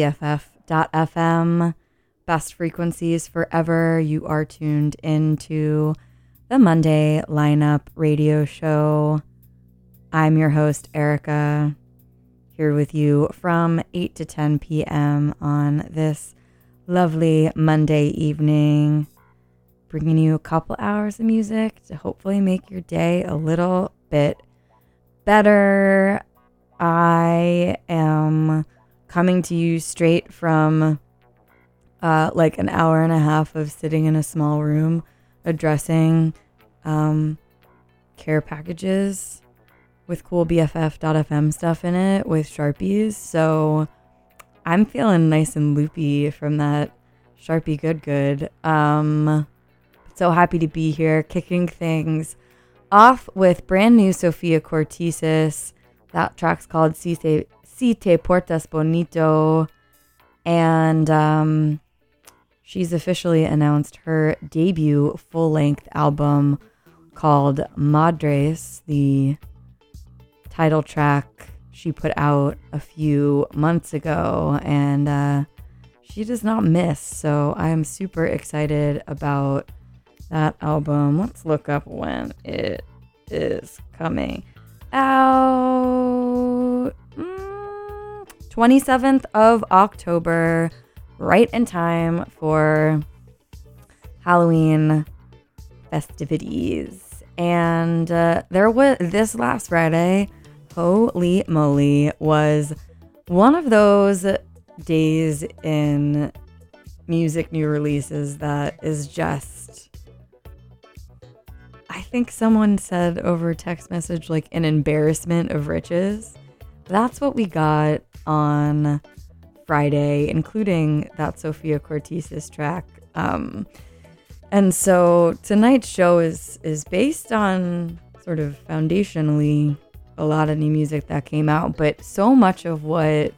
BFF.FM. Best frequencies forever. You are tuned into the Monday lineup radio show. I'm your host, Erica, here with you from 8 to 10 p.m. on this lovely Monday evening, bringing you a couple hours of music to hopefully make your day a little bit better. I am coming to you straight from uh, like an hour and a half of sitting in a small room addressing um, care packages with cool BFF.fm stuff in it with Sharpies. So I'm feeling nice and loopy from that Sharpie Good Good. Um, so happy to be here, kicking things off with brand new Sofia Kourtesis. That track's called Si Te, si Te Portas Bonito. And um, she's officially announced her debut full length album called Madres, the title track she put out a few months ago. And uh, she does not miss. So I am super excited about that album. Let's look up when it is coming out. Mm, 27th of October, right in time for Halloween festivities. And uh, there was this last Friday, holy moly, was one of those days in music new releases that is just I think someone said over text message like an embarrassment of riches. That's what we got on Friday, including that Sofia Kourtesis track. Um, and so tonight's show is is based on sort of foundationally a lot of new music that came out, but so much of what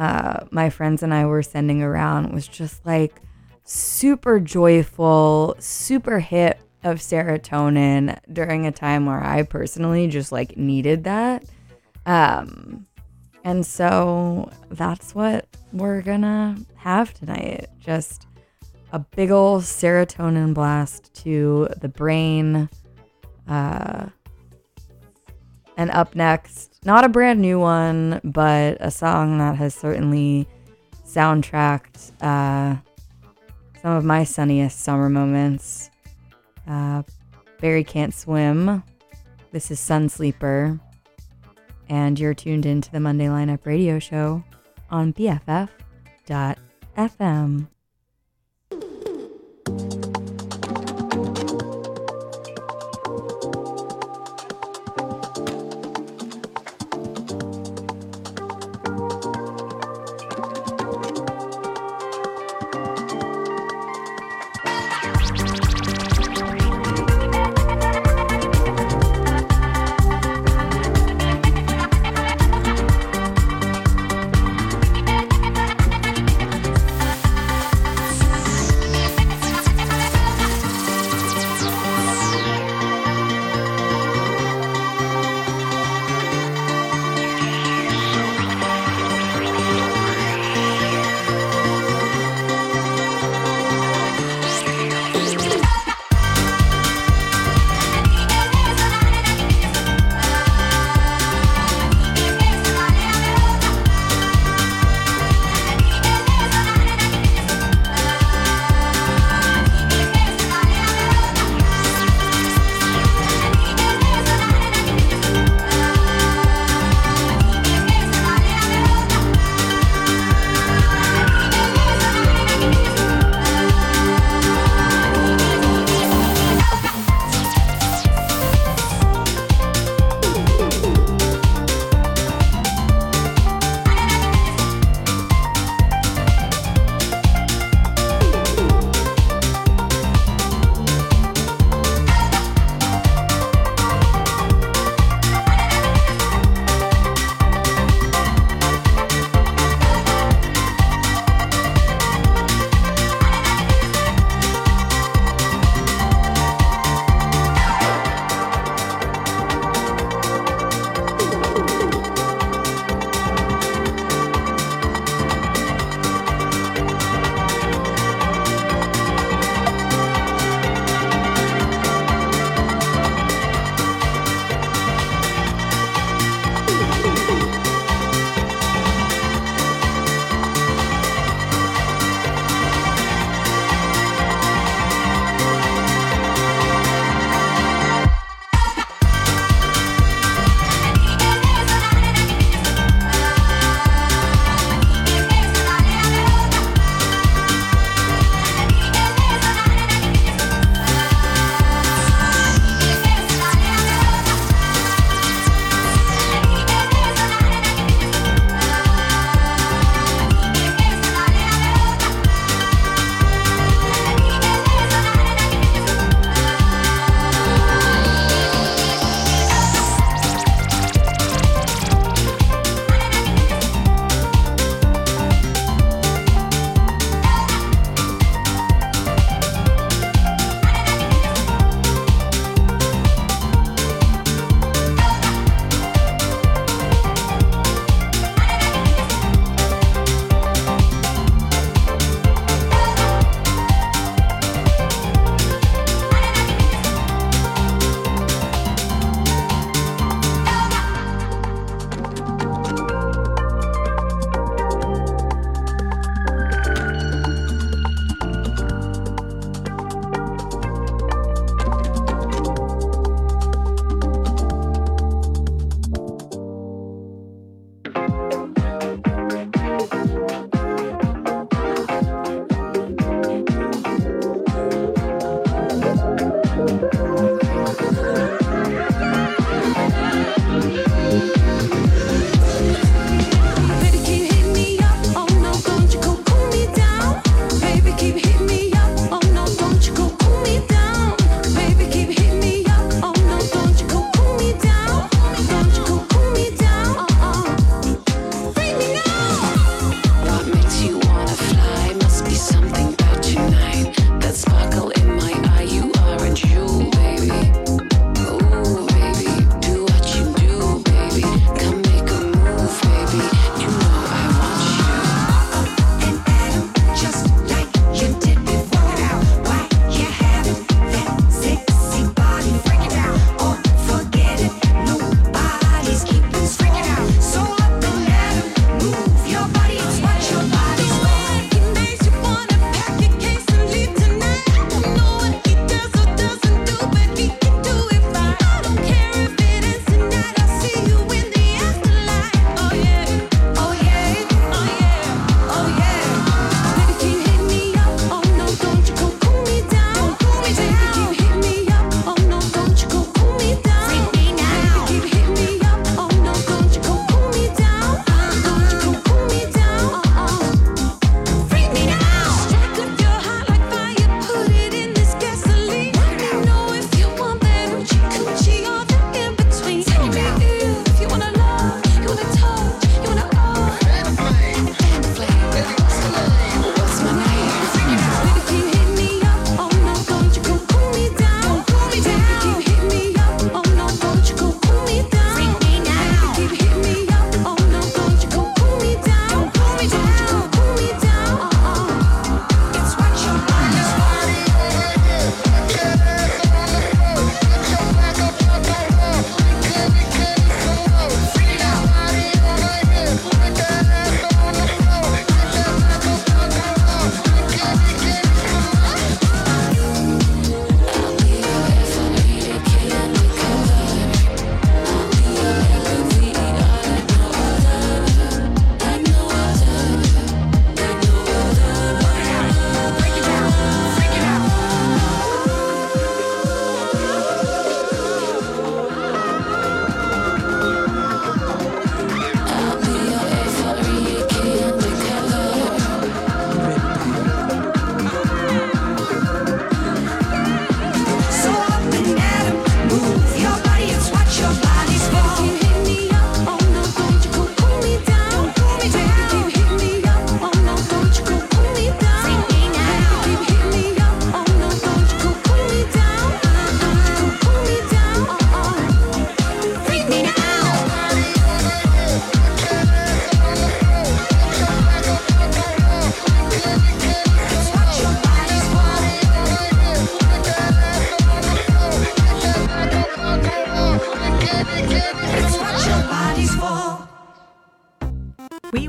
uh, my friends and I were sending around was just like super joyful, super hip of serotonin during a time where I personally just like needed that. Um, and so that's what we're gonna have tonight. Just a big ol' serotonin blast to the brain. Uh, and up next, not a brand new one, but a song that has certainly soundtracked uh, some of my sunniest summer moments. Uh, Barry Can't Swim. This is Sunsleeper. And you're tuned into the Monday Lineup Radio Show on BFF.fm.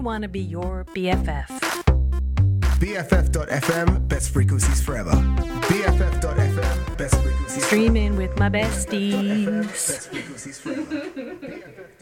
want to be your BFF. BFF.fm, best frequencies forever. BFF.fm, best frequencies. Streaming with my besties.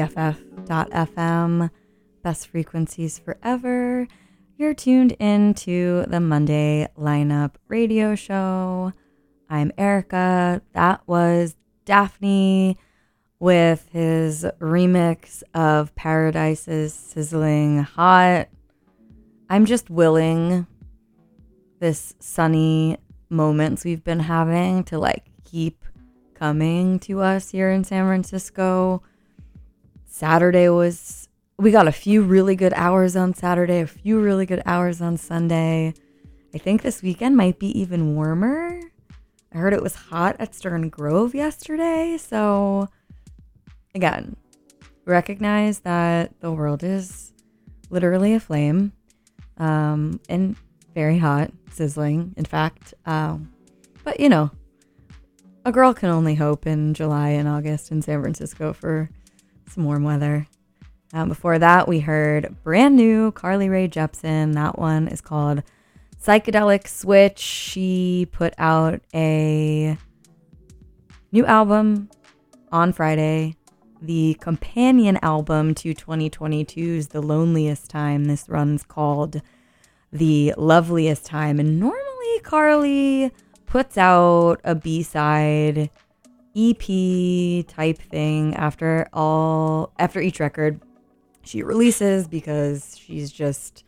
BFF.FM, best frequencies forever. You're tuned into the Monday lineup radio show. I'm Erica. That was Daphni with his remix of Paradise's Sizzling Hot. I'm just willing this sunny moments we've been having to like keep coming to us here in San Francisco. Saturday was we got a few really good hours on Saturday, a few really good hours on Sunday. I think this weekend might be even warmer. I heard it was hot at Stern Grove yesterday, so again, recognize that the world is literally aflame um, and very hot, sizzling, in fact. Um, but you know, a girl can only hope in July and August in San Francisco for some warm weather. Um, before that, we heard brand new Carly Rae Jepsen. That one is called Psychedelic Switch. She put out a new album on Friday, the companion album to 2022's The Loneliest Time. This run's called The Loveliest Time. And normally, Carly puts out a B side EP type thing after all after each record she releases because she's just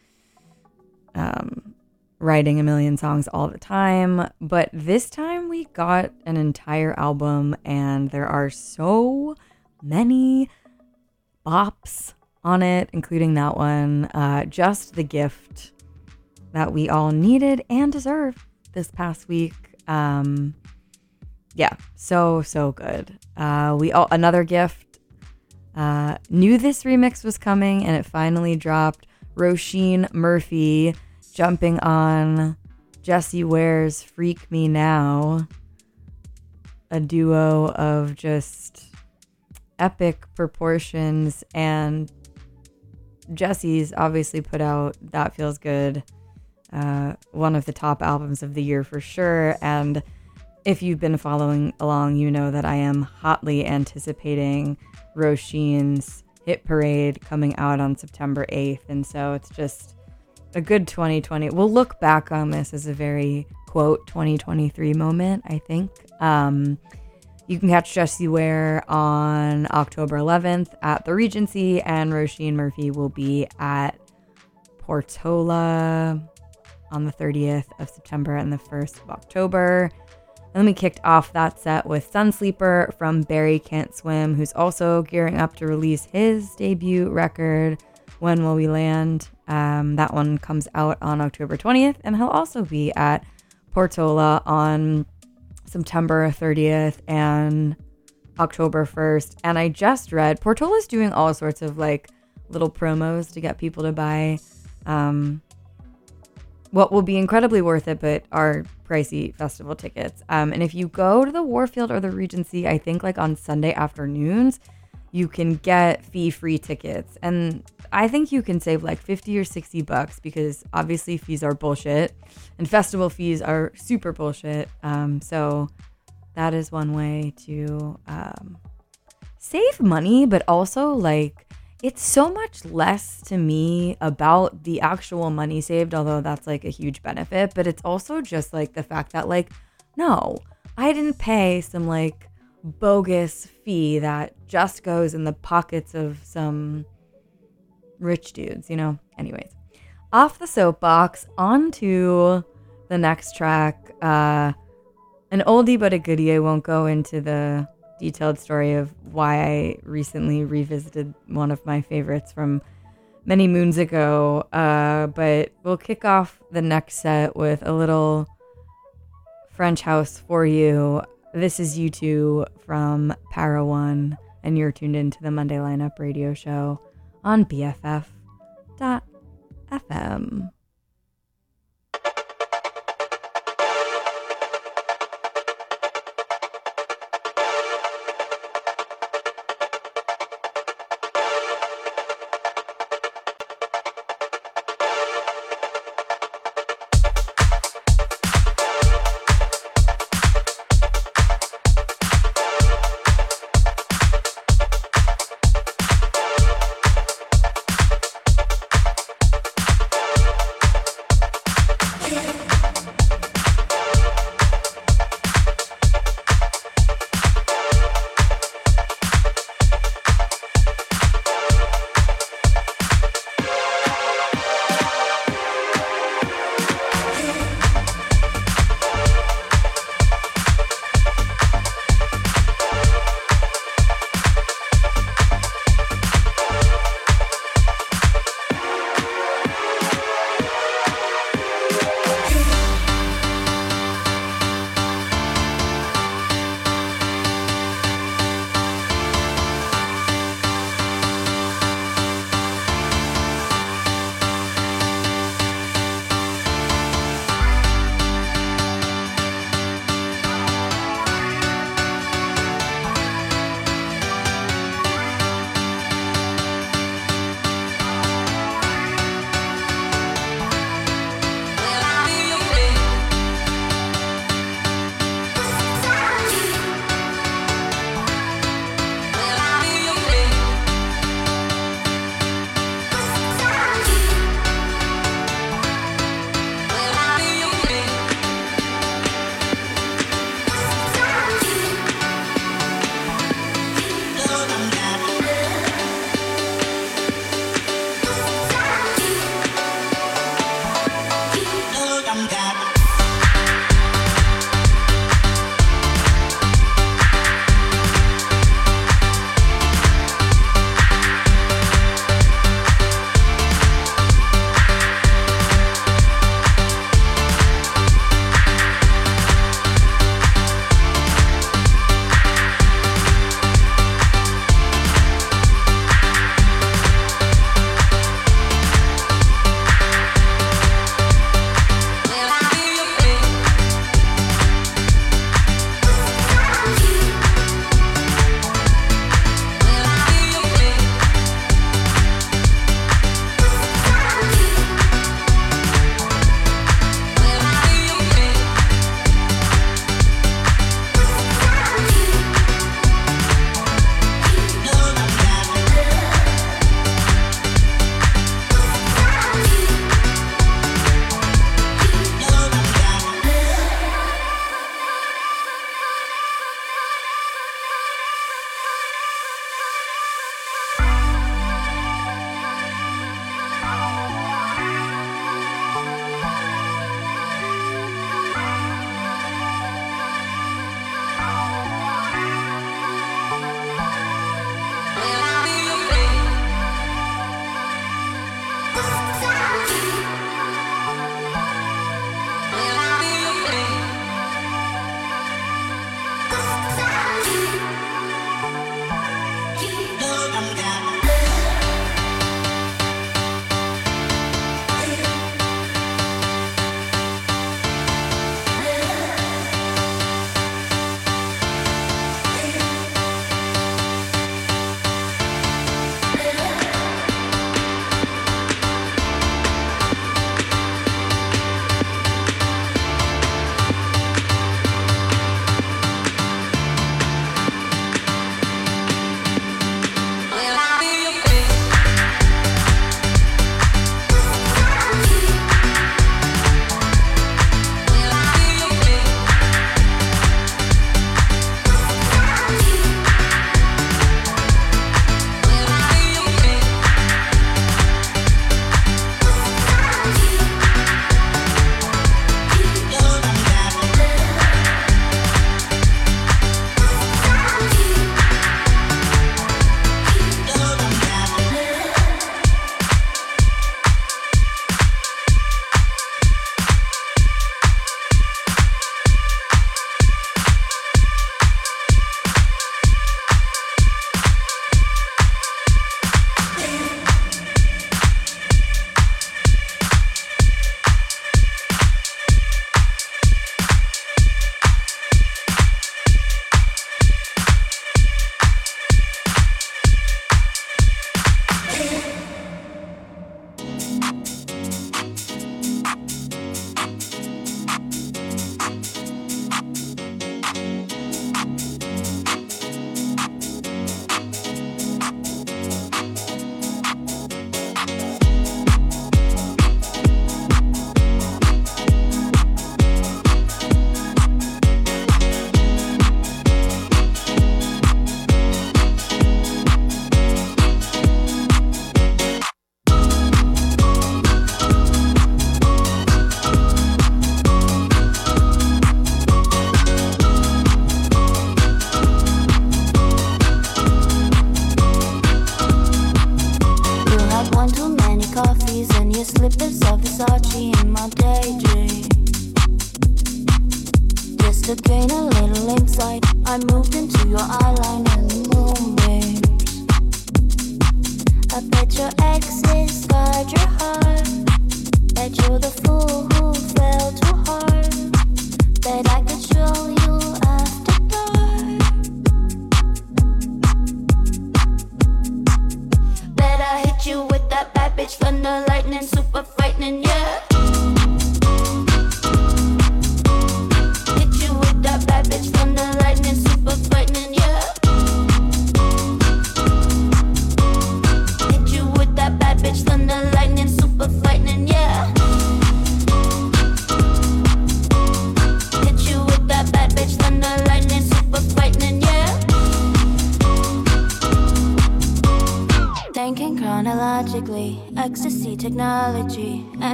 um, writing a million songs all the time. But this time we got an entire album, and there are so many bops on it, including that one. Uh, just the gift that we all needed and deserved this past week. Um, yeah, so so good. Uh, we all another gift. Uh, knew this remix was coming, and it finally dropped. Roisin Murphy jumping on Jessie Ware's "Freak Me Now," a duo of just epic proportions, and Jessie's obviously put out "That Feels Good," uh, one of the top albums of the year for sure, and if you've been following along, you know that I am hotly anticipating Roisin's Hit Parade coming out on September 8th. And so it's just a good 2020. We'll look back on this as a very, quote, 2023 moment, I think. Um, you can catch Jessie Ware on October 11th at the Regency, and Roisin Murphy will be at Portola on the 30th of September and the 1st of October. And then we kicked off that set with Sunsleeper from Barry Can't Swim, who's also gearing up to release his debut record, When Will We Land? Um, that one comes out on October 20th, and he'll also be at Portola on September 30th and October 1st. And I just read Portola's doing all sorts of like little promos to get people to buy um, what will be incredibly worth it, but are pricey festival tickets. Um, and if you go to the Warfield or the Regency, I think like on Sunday afternoons, you can get fee free tickets. And I think you can save like 50 or 60 bucks because obviously fees are bullshit and festival fees are super bullshit. Um, so that is one way to um, save money, but also like it's so much less to me about the actual money saved, although that's like a huge benefit. But it's also just like the fact that, like, no, I didn't pay some like bogus fee that just goes in the pockets of some rich dudes, you know? Anyways, off the soapbox, onto the next track. Uh, an oldie but a goodie. I won't go into the detailed story of why I recently revisited one of my favorites from many moons ago. Uh, but we'll kick off the next set with a little French house for you. This is You Too from Para One, and you're tuned into the Monday Lineup radio show on BFF.fm.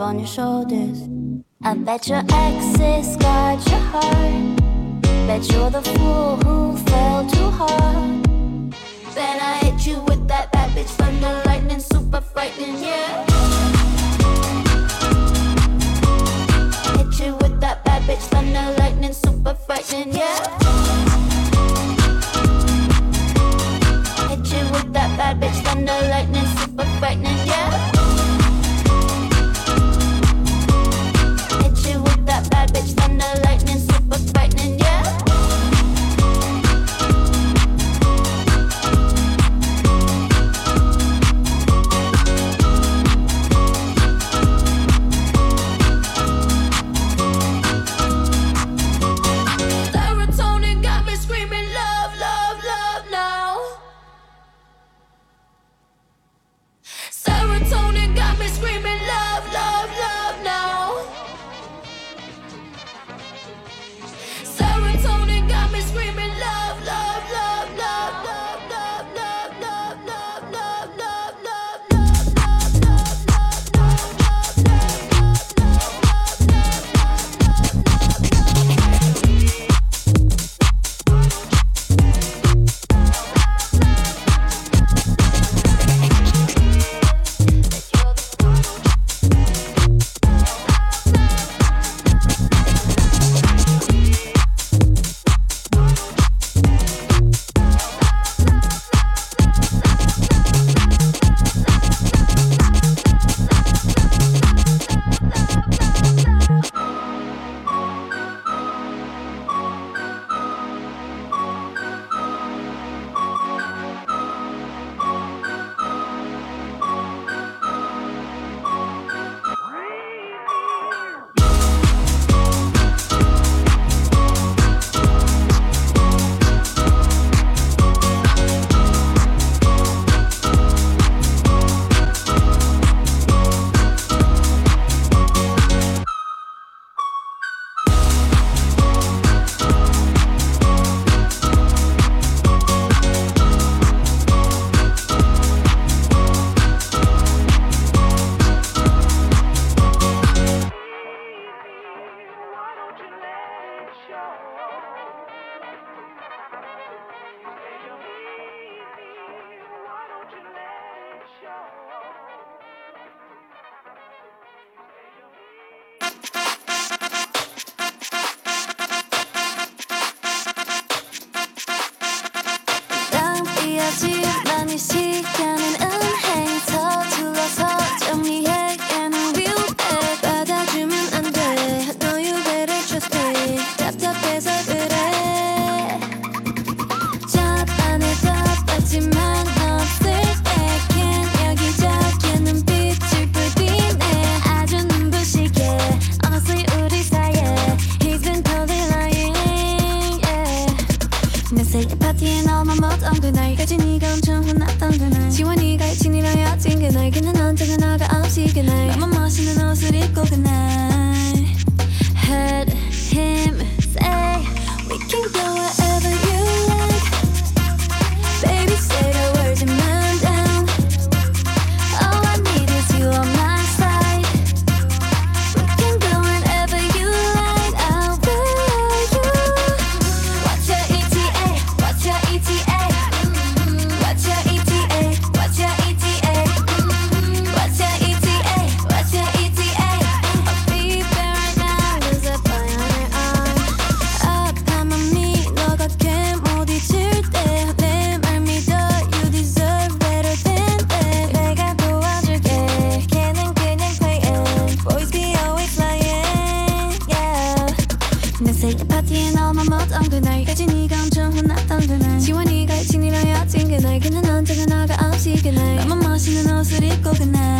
on your shoulders. I bet your exes got your heart. Bet you're the fool 있었던 그날까지 네가 엄청 혼났던 그날. 지원이가 진이랑 여친 그날. 그는 언제나 나가 없이 그날. 너무 멋있는 옷을 입고 그날.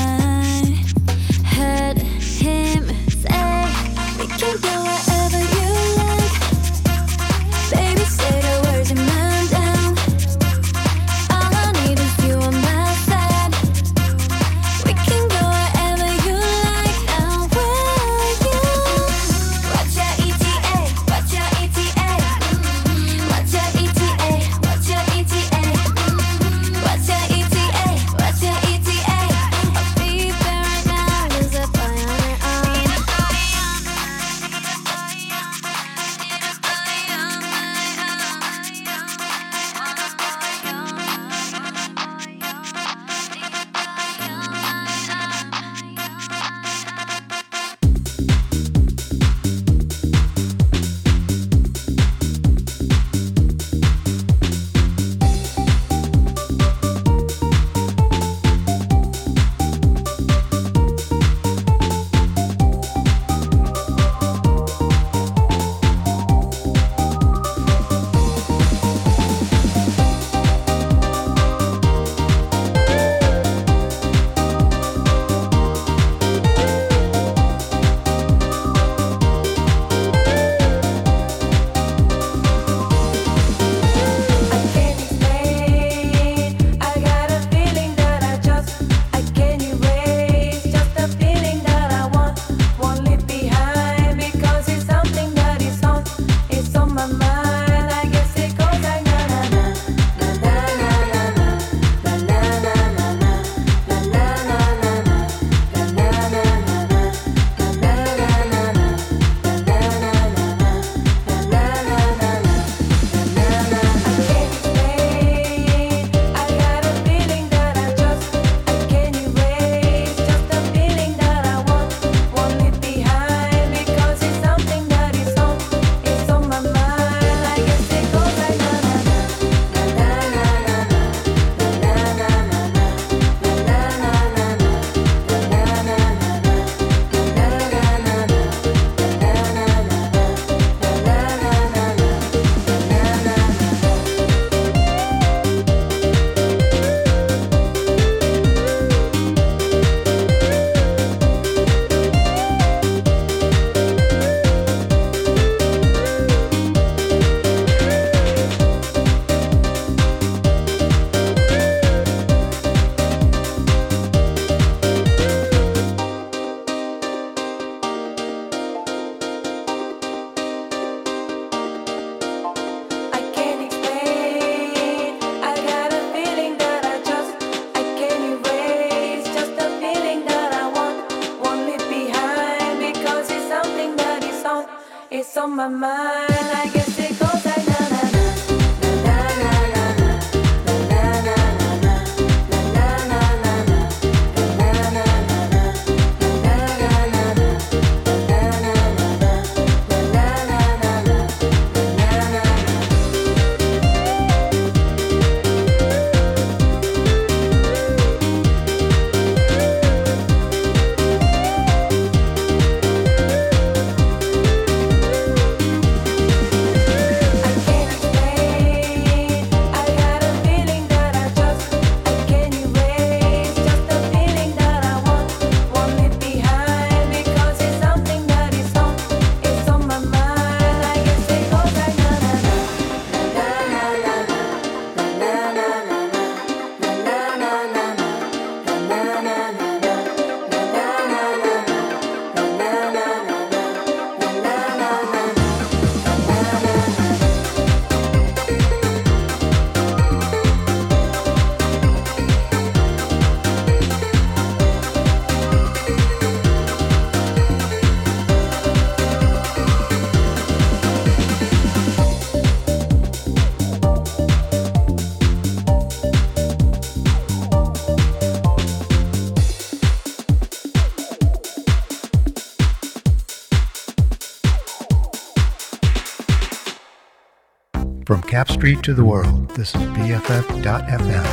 App Street to the world. This is BFF.FM.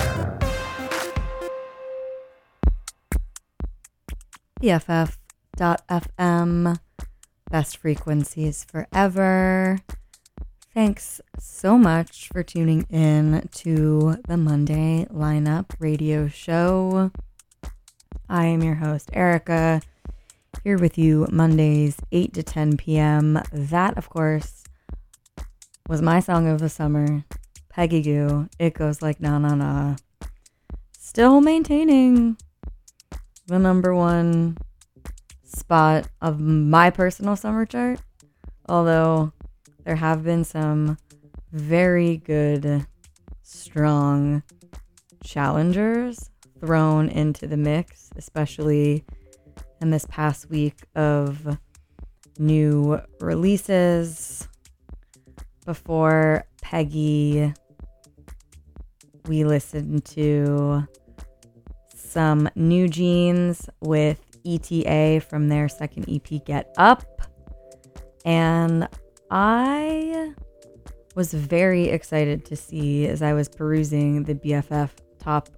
BFF.FM. Best frequencies forever. Thanks so much for tuning in to the Monday Lineup Radio Show. I am your host, Erica, here with you Mondays, 8 to 10 p.m. That, of course, was my song of the summer, Peggy Gou. It goes like na na na. Still maintaining the number one spot of my personal summer chart. Although there have been some very good, strong challengers thrown into the mix, especially in this past week of new releases. Before Peggy, we listened to some NewJeans with ETA from their second EP, Get Up. And I was very excited to see as I was perusing the BFF top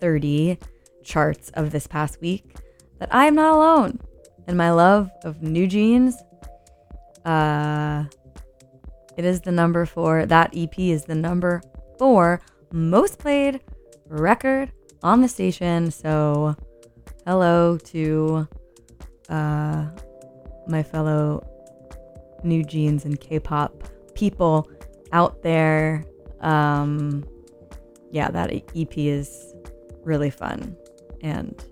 30 charts of this past week that I am not alone in my love of NewJeans. Uh, it is the number four, that EP is the number four most played record on the station. So, hello to uh, my fellow NewJeans and K-pop people out there. Um, yeah, that EP is really fun and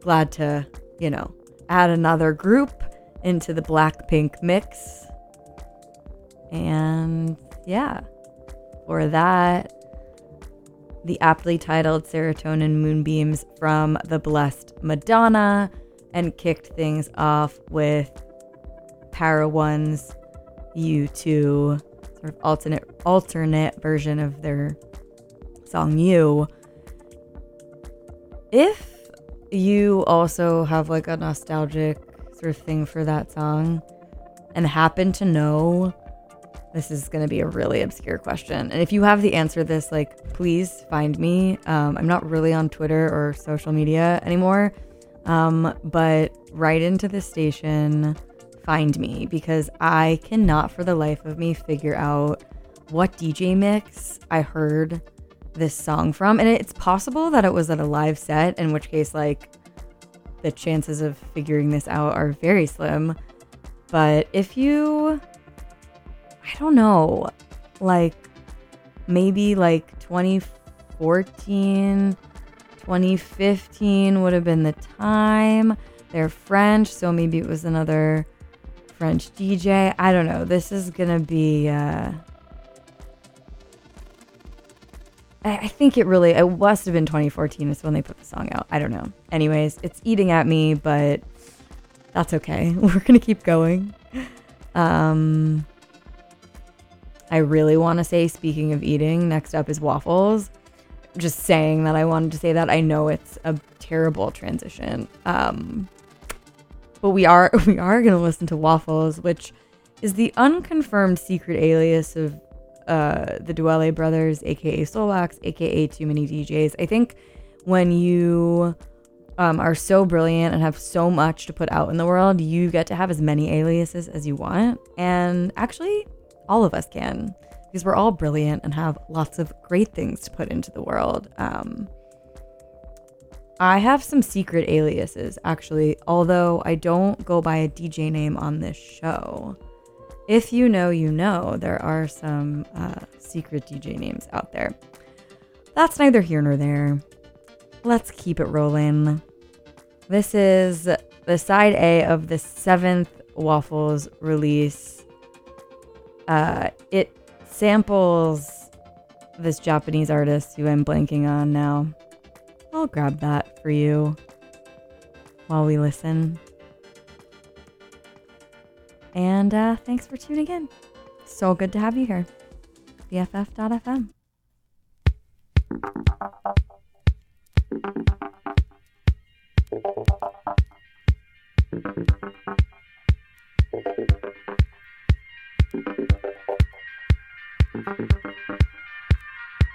glad to, you know, add another group into the Blackpink mix. And yeah, for that, the aptly titled Serotonin Moonbeams from the Blessed Madonna and kicked things off with Para One's You Too sort of alternate alternate version of their song You. If you also have like a nostalgic sort of thing for that song and happen to know this is going to be a really obscure question. And if you have the answer to this, like, please find me. Um, I'm not really on Twitter or social media anymore, um, but write into the station, find me, because I cannot for the life of me figure out what DJ mix I heard this song from. And it's possible that it was at a live set, in which case, like, the chances of figuring this out are very slim. But if you I don't know, like maybe like 2014, 2015 would have been the time. They're French, so maybe it was another French DJ. I don't know. This is gonna be. Uh, I think it really it must have been 2014 is when they put the song out. I don't know. Anyways, it's eating at me, but that's okay. We're gonna keep going. Um, I really want to say, speaking of eating, next up is waffles. Just saying that I wanted to say that. I know it's a terrible transition. Um, but we are we are gonna listen to waffles, which is the unconfirmed secret alias of uh, the Dewaele brothers, aka Soulwax, aka Too Many DJs. I think when you um, are so brilliant and have so much to put out in the world, you get to have as many aliases as you want. And actually, all of us can because we're all brilliant and have lots of great things to put into the world. Um, I have some secret aliases actually, although I don't go by a DJ name on this show. If you know, you know, there are some uh, secret DJ names out there. That's neither here nor there. Let's keep it rolling. This is the side A of the seventh Waffles release uh, it samples this Japanese artist who I'm blanking on now. I'll grab that for you while we listen. And uh, thanks for tuning in. So good to have you here. BFF.fm. Thank Thank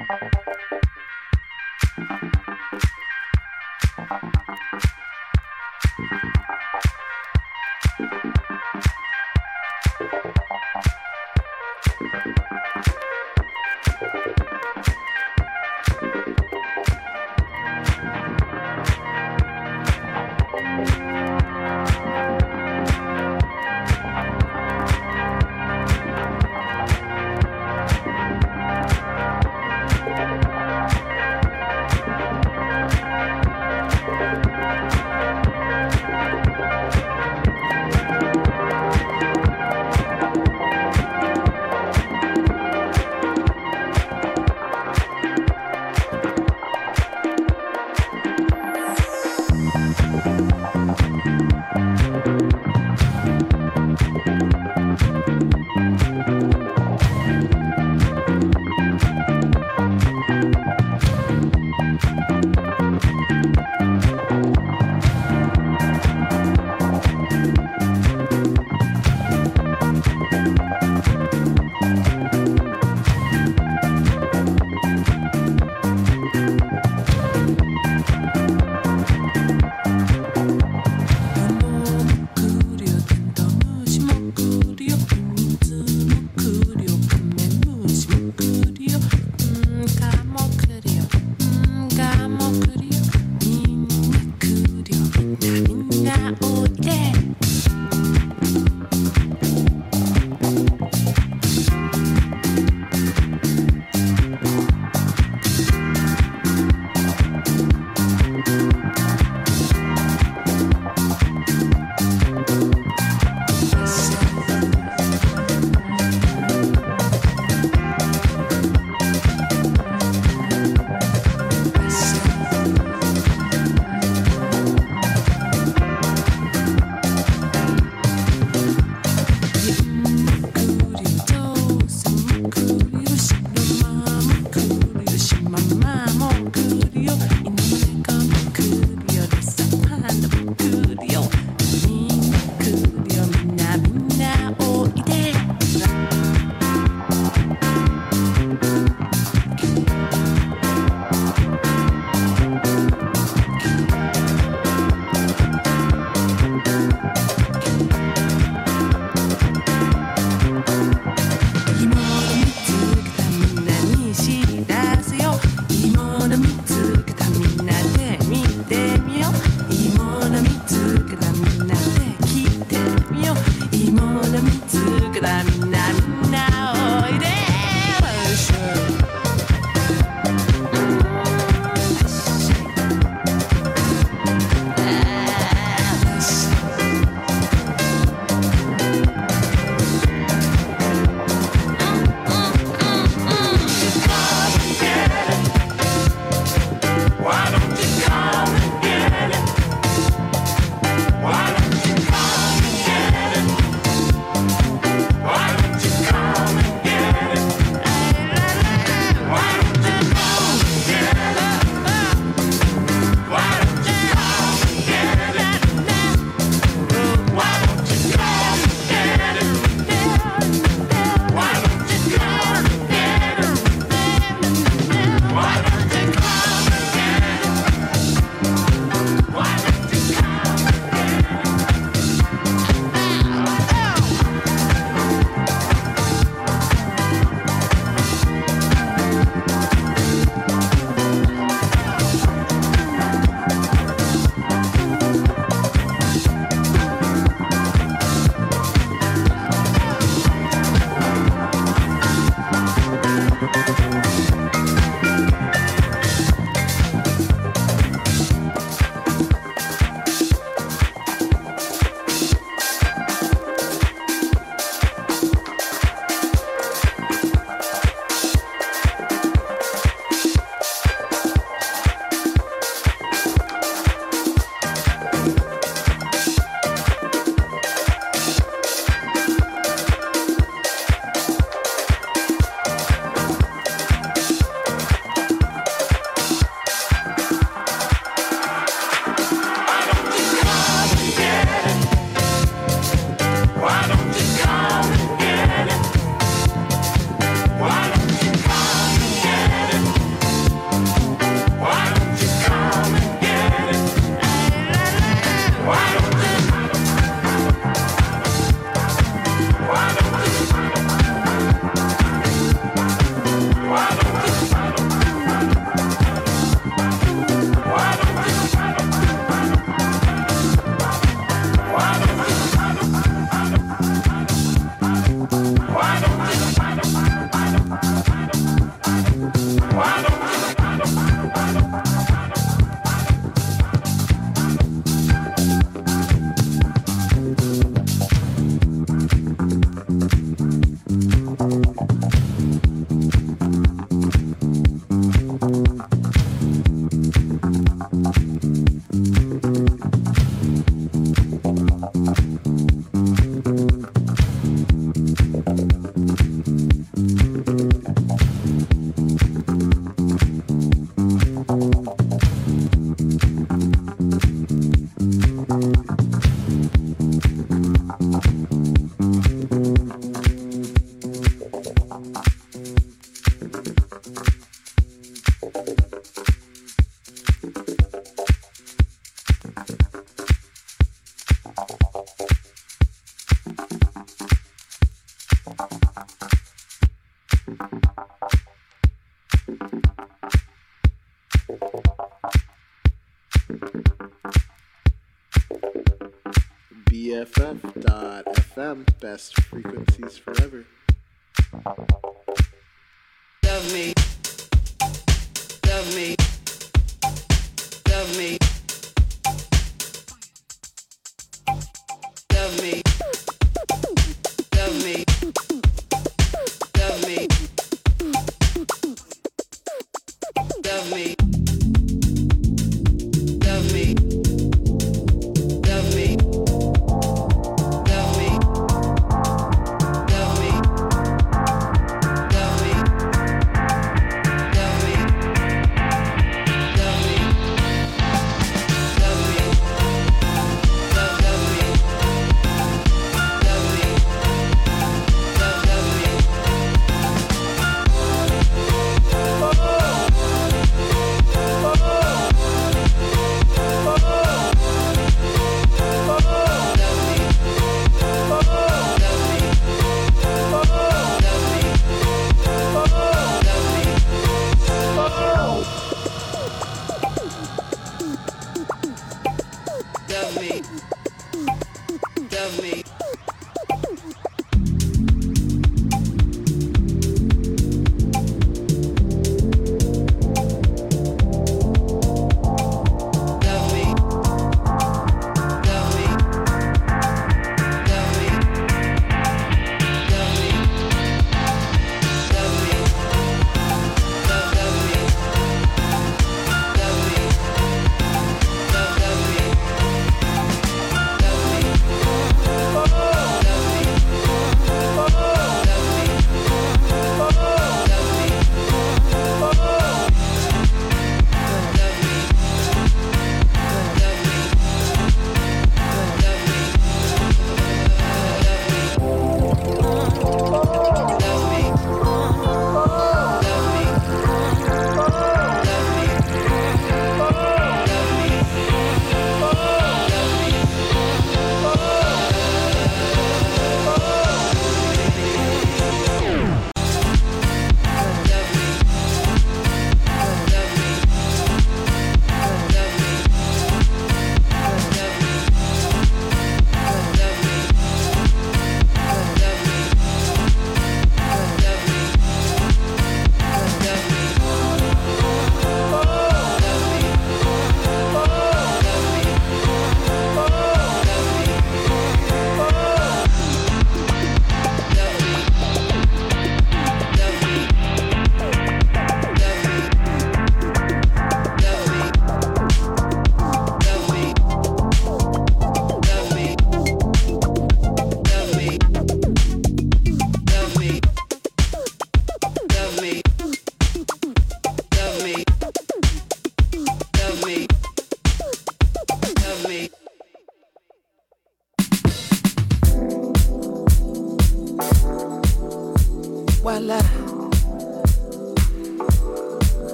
you.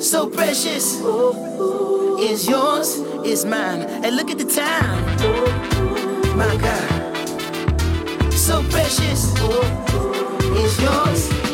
so precious. is yours, is mine. And look at the time. My God, so precious. is yours.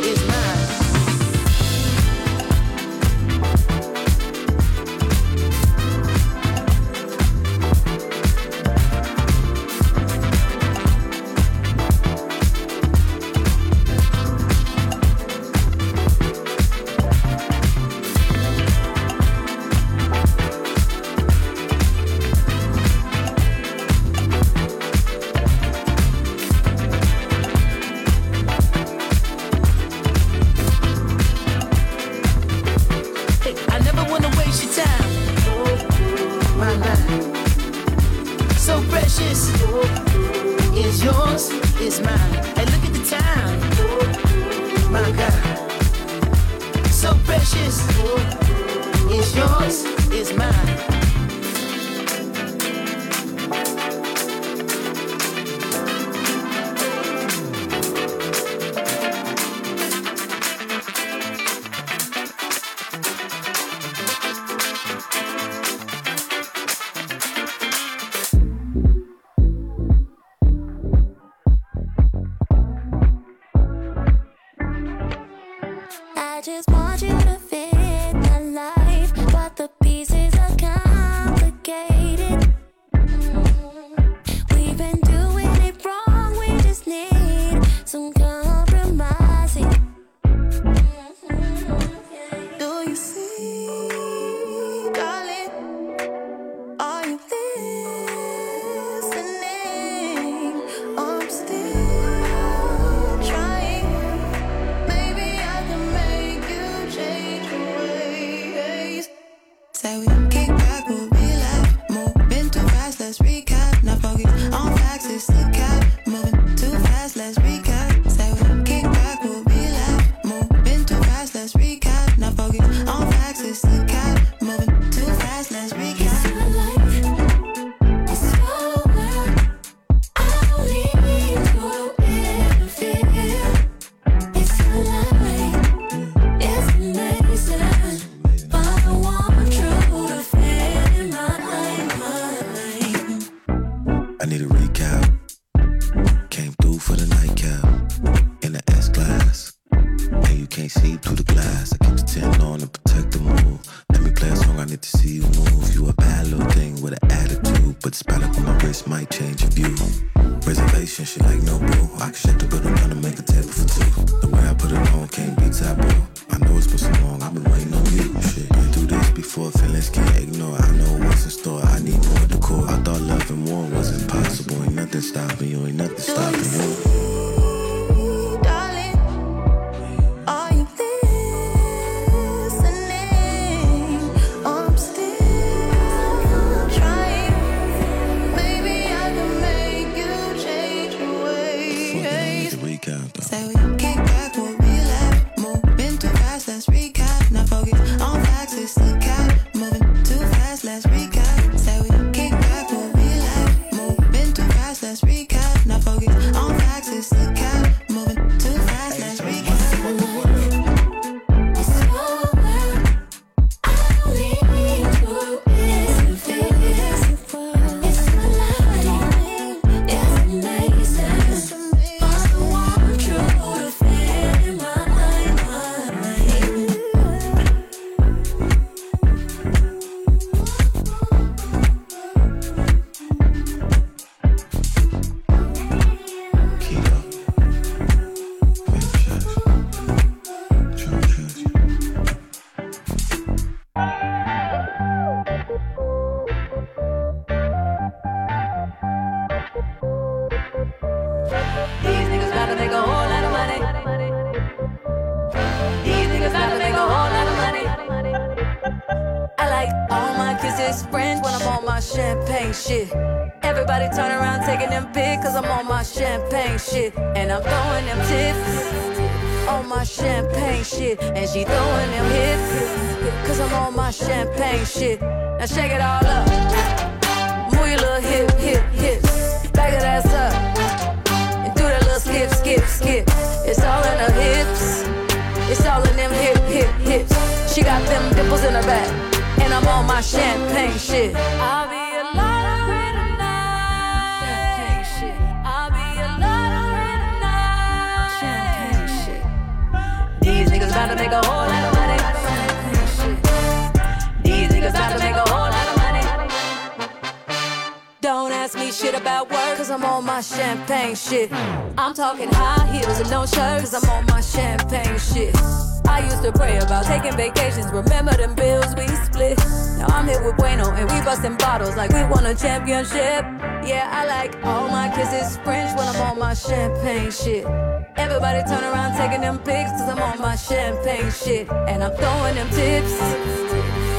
Champagne shit. And I'm throwing them tips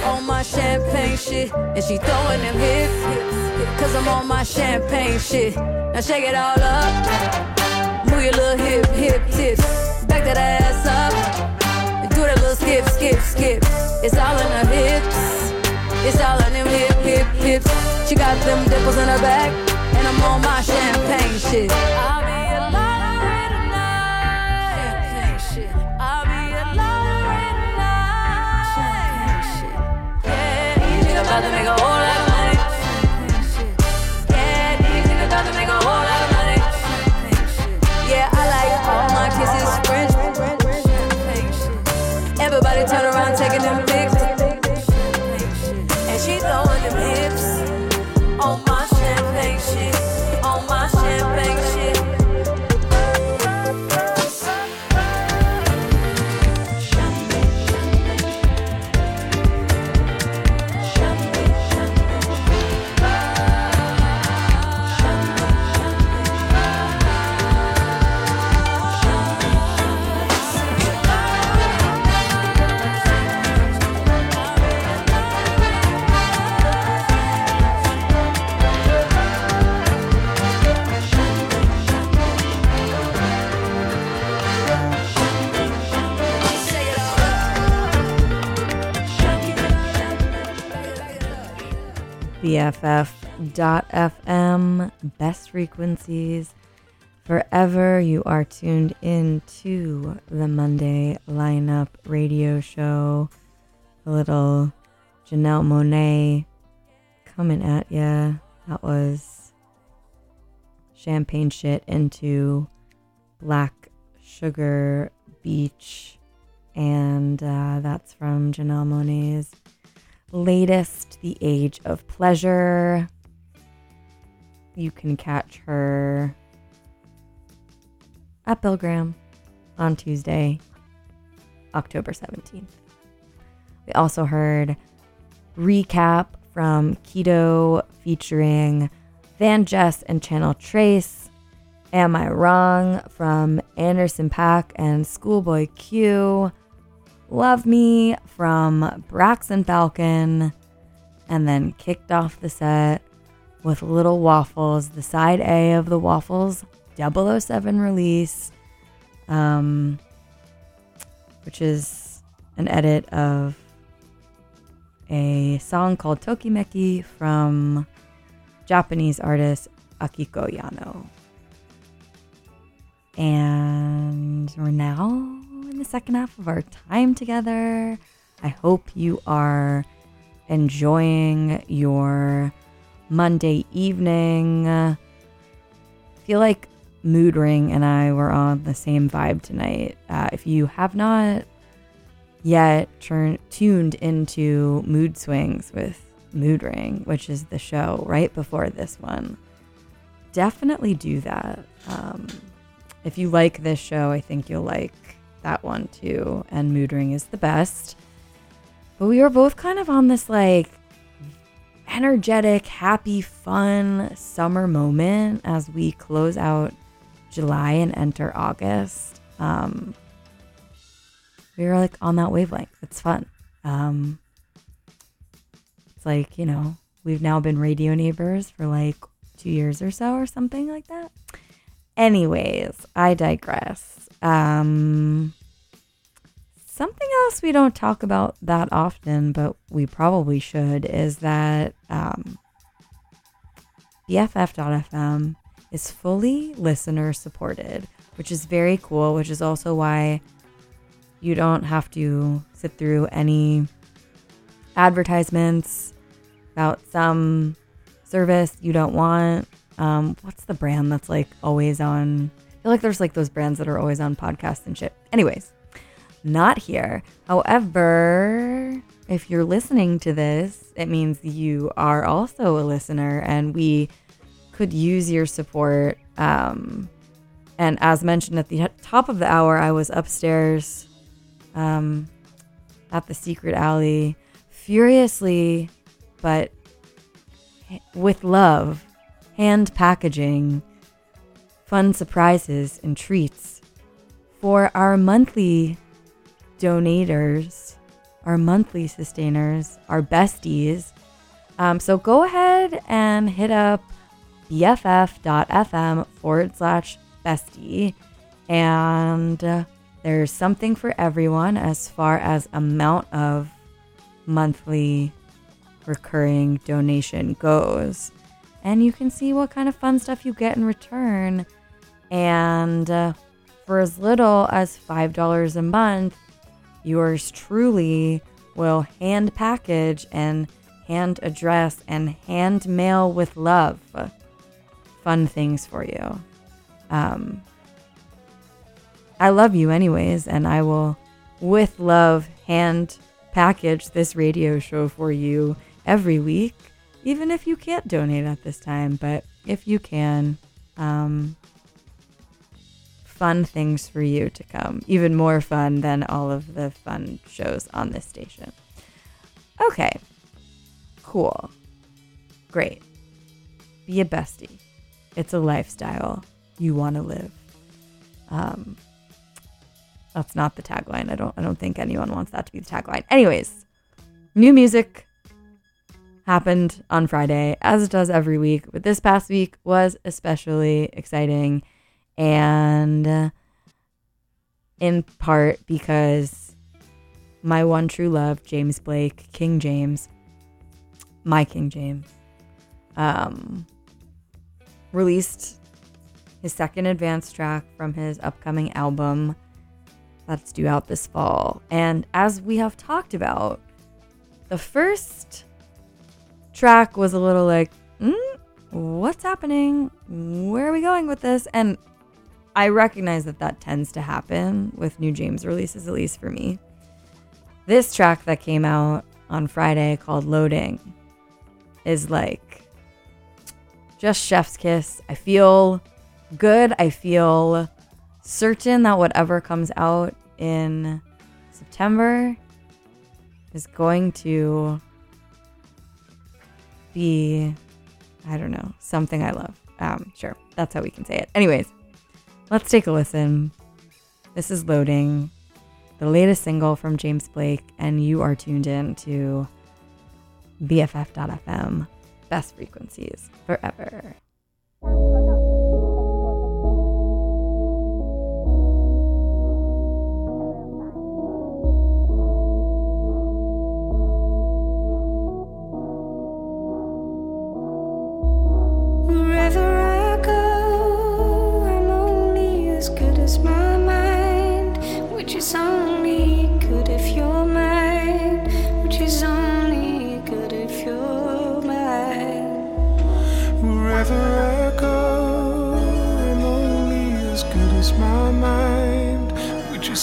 on my champagne shit. And she throwing them hips, cause I'm on my champagne shit. Now shake it all up. Move your little hip, hip tips. Back that ass up. And do that little skip, skip, skip. It's all in her hips. It's all in them hip, hip, hips. She got them dimples in her back. And I'm on my champagne shit. I'll BFF.FM, best frequencies. Forever, you are tuned in to the Monday lineup radio show. A little Janelle Monáe coming at ya. That was champagne shit into Black Sugar Beach. And uh, that's from Janelle Monáe's latest, The Age of Pleasure. You can catch her at Bill on Tuesday, October 17th. We also heard recap from Keto featuring VanJess and Channel Tres. Am I Wrong from Anderson .Paak and Schoolboy Q. Love Me from Braxton Falcon. And then kicked off the set with Little Waffles, the side A of the Waffles 007 release, um, which is an edit of a song called Tokimeki from Japanese artist Akiko Yano. And we're now in the second half of our time together. I hope you are enjoying your Monday evening. I feel like Mood Ring and I were on the same vibe tonight. Uh, if you have not yet turn, tuned into Mood Swings with Mood Ring, which is the show right before this one, definitely do that. Um, if you like this show, I think you'll like that one too. And Mood Ring is the best. But we were both kind of on this like energetic, happy, fun summer moment as we close out July and enter August. Um, we were like on that wavelength. It's fun. Um, it's like, you know, we've now been radio neighbors for like two years or so, or something like that. Anyways, I digress. Um, something else we don't talk about that often, but we probably should, is that um, BFF.FM is fully listener supported, which is very cool, which is also why you don't have to sit through any advertisements about some service you don't want. Um, what's the brand that's like always on? Feel like there's like those brands that are always on podcasts and shit. Anyways, not here. However, if you're listening to this, it means you are also a listener and we could use your support. Um, and as mentioned at the top of the hour, I was upstairs um, at the secret alley, furiously, but with love, hand packaging fun surprises and treats for our monthly donators, our monthly sustainers, our besties. Um, so go ahead and hit up bff.fm forward slash bestie. And uh, there's something for everyone as far as amount of monthly recurring donation goes. And you can see what kind of fun stuff you get in return. And uh, for as little as $5 a month, yours truly will hand package and hand address and hand mail with love fun things for you. Um, I love you anyways, and I will, with love, hand package this radio show for you every week, even if you can't donate at this time. But if you can, um, fun things for you to come. Even more fun than all of the fun shows on this station. Okay. Cool. Great. Be a bestie. It's a lifestyle you want to live. Um, that's not the tagline. I don't. I don't think anyone wants that to be the tagline. Anyways, new music happened on Friday, as it does every week. But this past week was especially exciting, and uh, in part because my one true love, James Blake, King James, my King James, um, released his second advanced track from his upcoming album that's due out this fall. And as we have talked about, the first track was a little like, mm, what's happening? Where are we going with this? And I recognize that that tends to happen with new James releases, at least for me. This track that came out on Friday called Loading is like just chef's kiss. I feel good. I feel certain that whatever comes out in September is going to be, I don't know, something I love. Um, sure, that's how we can say it. Anyways, let's take a listen. This is Loading, the latest single from James Blake, and you are tuned in to BFF.FM, best frequencies forever.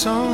song.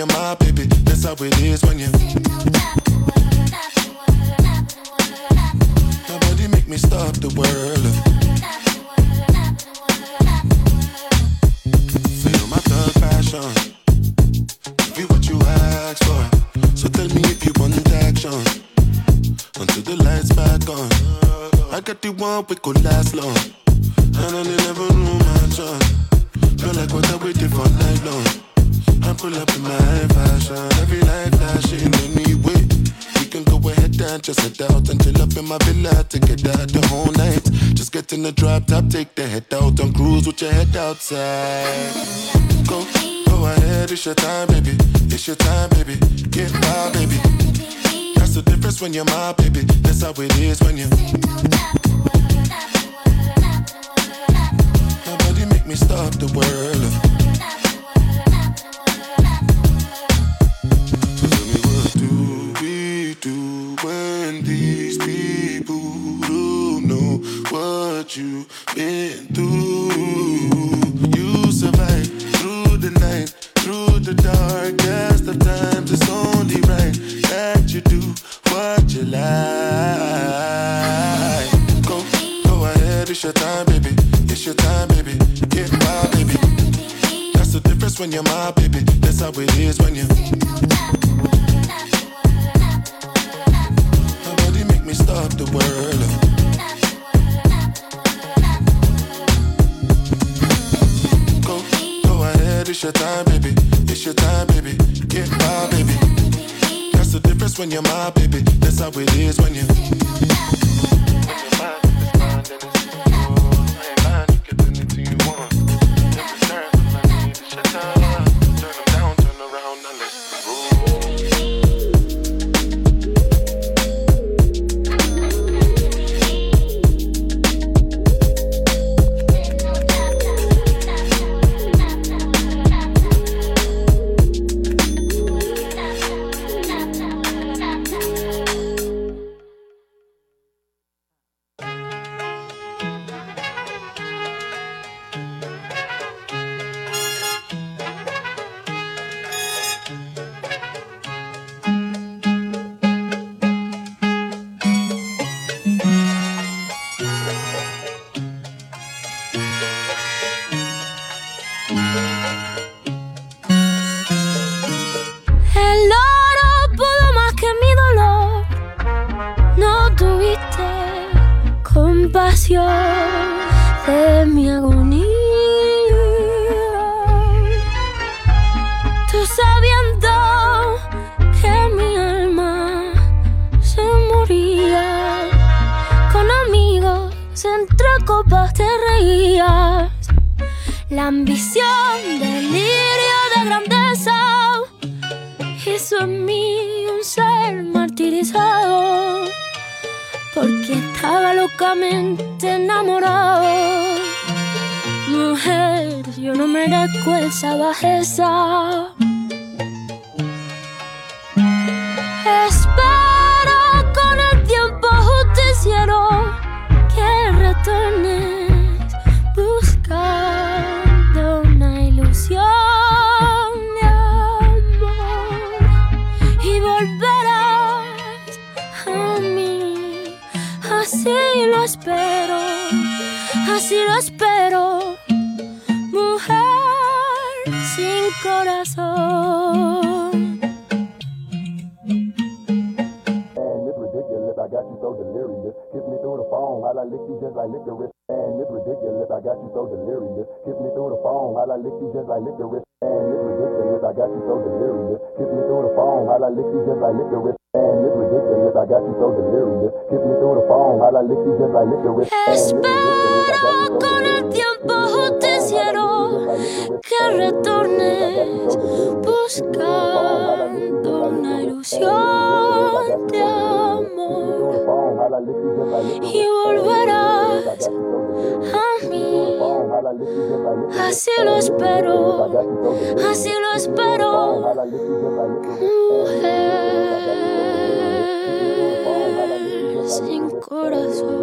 The difference pull up in my fashion. Every night flashing anyway. We can go ahead and just head out and chill up in my villa to get out the whole night. Just get in the drop top, take the head out and cruise with your head outside. Go, go ahead, it's your time, baby. It's your time, baby. Get my baby. That's the difference when you're my baby. That's how it is when you. Nobody make me stop the world. do when these people who know what you've been through? You survive through the night, through the darkest of times. It's only right that you do what you like. Go, go ahead, it's your time, baby. It's your time, baby. Get my baby. That's the difference when you're my baby. That's how it is when you're. stop the world. it's your time, baby. It's your time, baby. Get my baby. That's the difference when you're my baby. That's how it is when you. phone while I lick you just like lick the. It's ridiculous, I got you so delirious. Kiss me through the phone while I lick you just like lick the. It's ridiculous, I got you so delirious. Kiss me through the phone while I lick you just like lick the wristband. Es que retornes buscando una ilusión de amor y volverás a mí. Así lo espero, así lo espero, mujer sin corazón.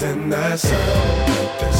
something that's something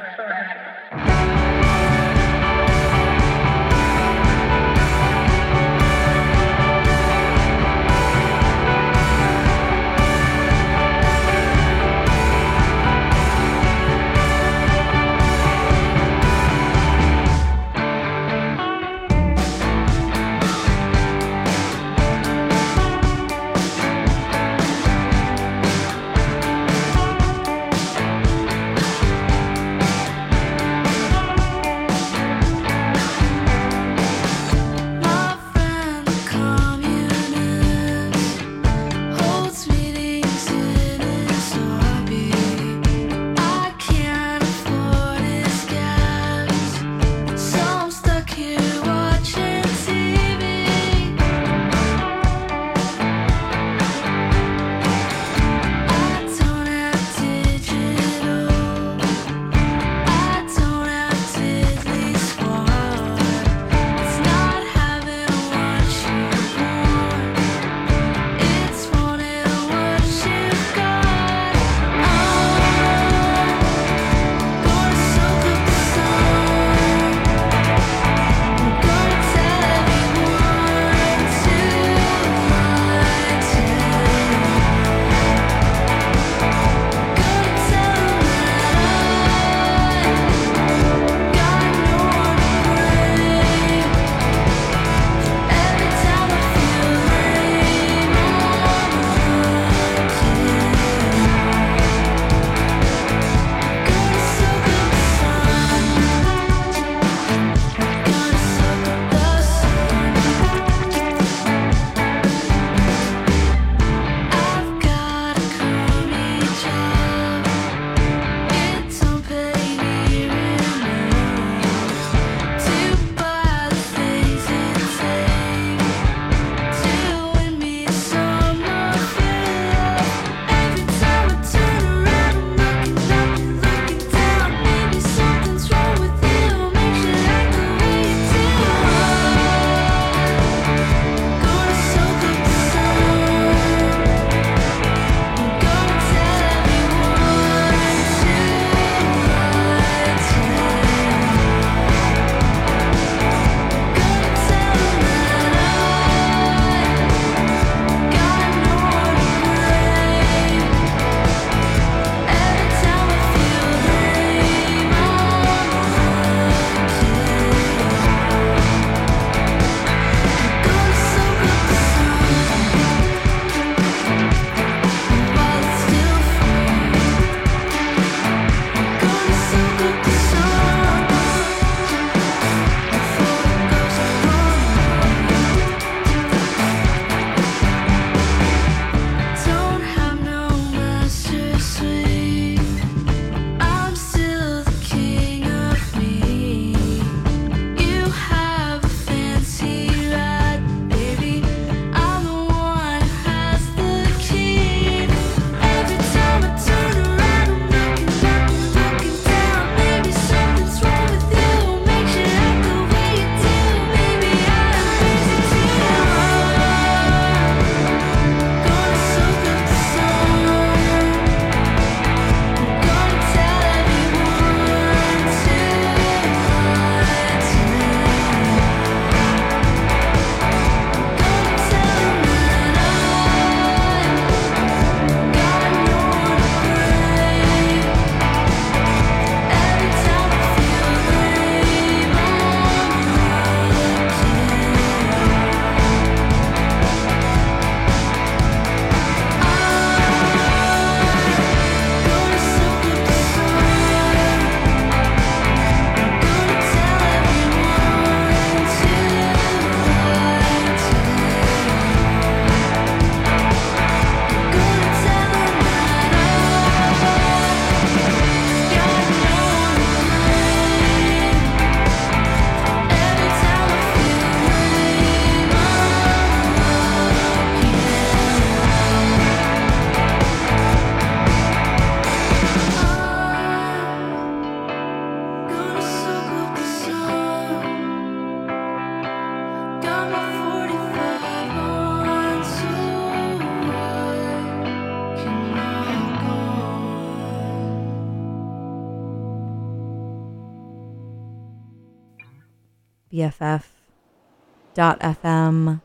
BFF.FM,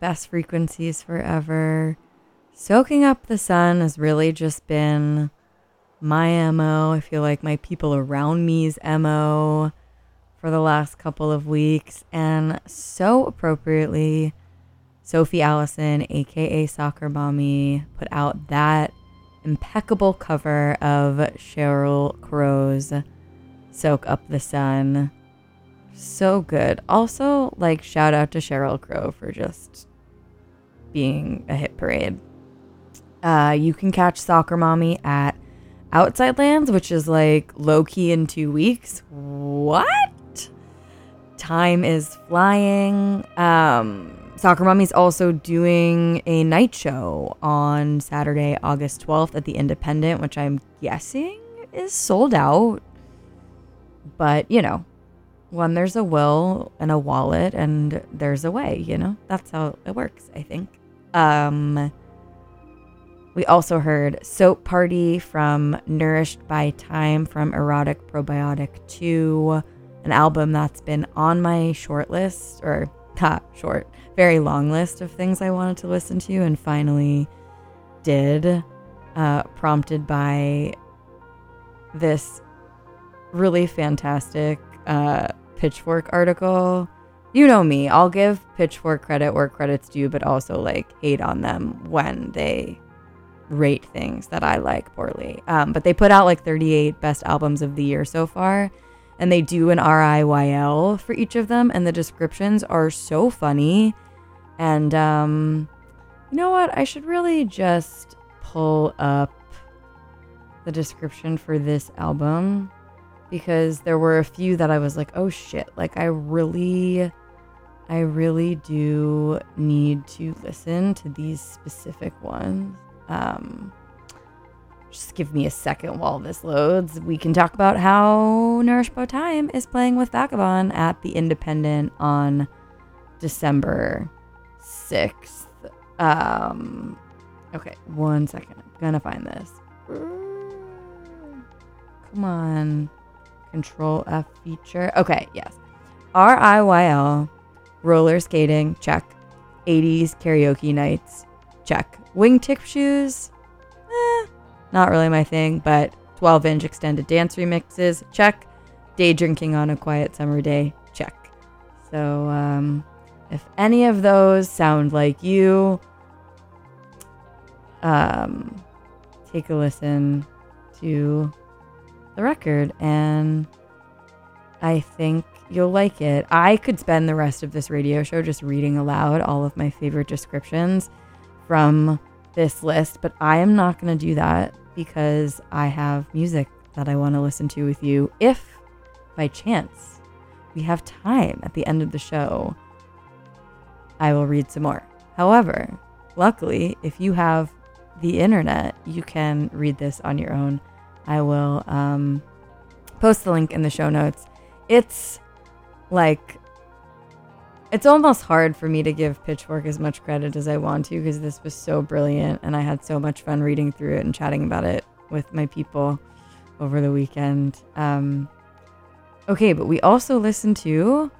best frequencies forever. Soaking up the sun has really just been my MO. I feel like my people around me's MO for the last couple of weeks. And so appropriately, Sophie Allison, aka Soccer Mommy, put out that impeccable cover of Sheryl Crow's Soak Up the Sun. So good. Also, like, shout out to Sheryl Crow for just being a hit parade. Uh, you can catch Soccer Mommy at Outside Lands, which is like low key in two weeks. What? Time is flying. Um, Soccer Mommy's also doing a night show on Saturday, August 12th at the Independent, which I'm guessing is sold out. But, you know, when there's a will and a wallet and there's a way, you know, that's how it works, I think. Um, we also heard Soap Party from Nourished by Time from Erotic Probiotic 2, an album that's been on my short list, or not short, very long list of things I wanted to listen to and finally did, uh, prompted by this really fantastic uh, Pitchfork article. You know me, I'll give Pitchfork credit where credit's due, but also like hate on them when they rate things that I like poorly. Um, but they put out like 38 best albums of the year so far, and they do an RIYL for each of them, and the descriptions are so funny. And um, you know what? I should really just pull up the description for this album because there were a few that I was like, oh shit, like I really, I really do need to listen to these specific ones. Um, just give me a second while this loads. We can talk about how Nourished by Time is playing with Vagabon at the Independent on December 6th. Um, okay, one second. I'm gonna find this. Come on. Control F feature. Okay, yes. R I Y L, roller skating, check. 80s karaoke nights, check. Wingtip shoes, eh, not really my thing, but 12 inch extended dance remixes, check. Day drinking on a quiet summer day, check. So, um, if any of those sound like you, um, take a listen to the record and I think you'll like it. I could spend the rest of this radio show just reading aloud all of my favorite descriptions from this list, but I am not going to do that because I have music that I want to listen to with you. If by chance we have time at the end of the show, I will read some more. However, luckily, if you have the internet, you can read this on your own. I will um, post the link in the show notes. It's like, it's almost hard for me to give Pitchfork as much credit as I want to because this was so brilliant and I had so much fun reading through it and chatting about it with my people over the weekend. Um, okay, but we also listened to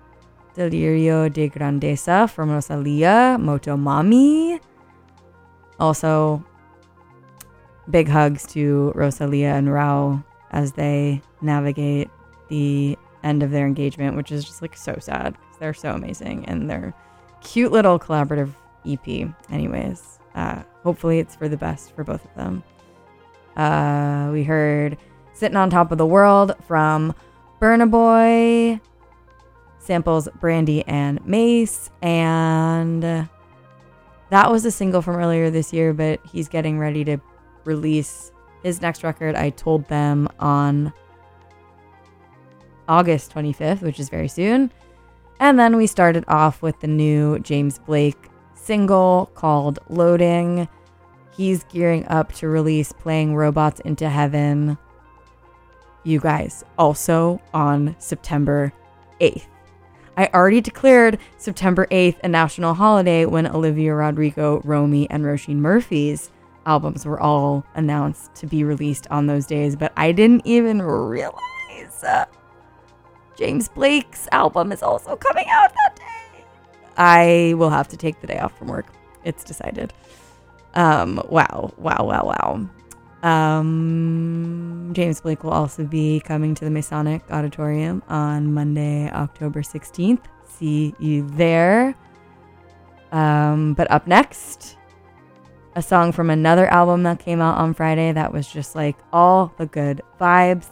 Delirio de Grandeza from Rosalia, Motomami. Also, big hugs to Rosalia and Rauw as they navigate the end of their engagement, which is just like so sad. They're so amazing and they're cute little collaborative EP. Anyways, uh, hopefully it's for the best for both of them. Uh, we heard Sitting on Top of the World from Burna Boy, samples Brandy and Mase, and that was a single from earlier this year, but he's getting ready to release his next record. I told them on August 25th, which is very soon. And then we started off with the new James Blake single called Loading. He's gearing up to release Playing Robots into Heaven. You guys, also on September 8th. I already declared September 8th a national holiday when Olivia Rodrigo, Romy, and Róisín Murphy's albums were all announced to be released on those days, but I didn't even realize uh, James Blake's album is also coming out that day. I will have to take the day off from work. It's decided. Um, wow, wow, wow, wow. Um, James Blake will also be coming to the Masonic Auditorium on Monday, October 16th. See you there. Um, but up next, a song from another album that came out on Friday that was just like all the good vibes.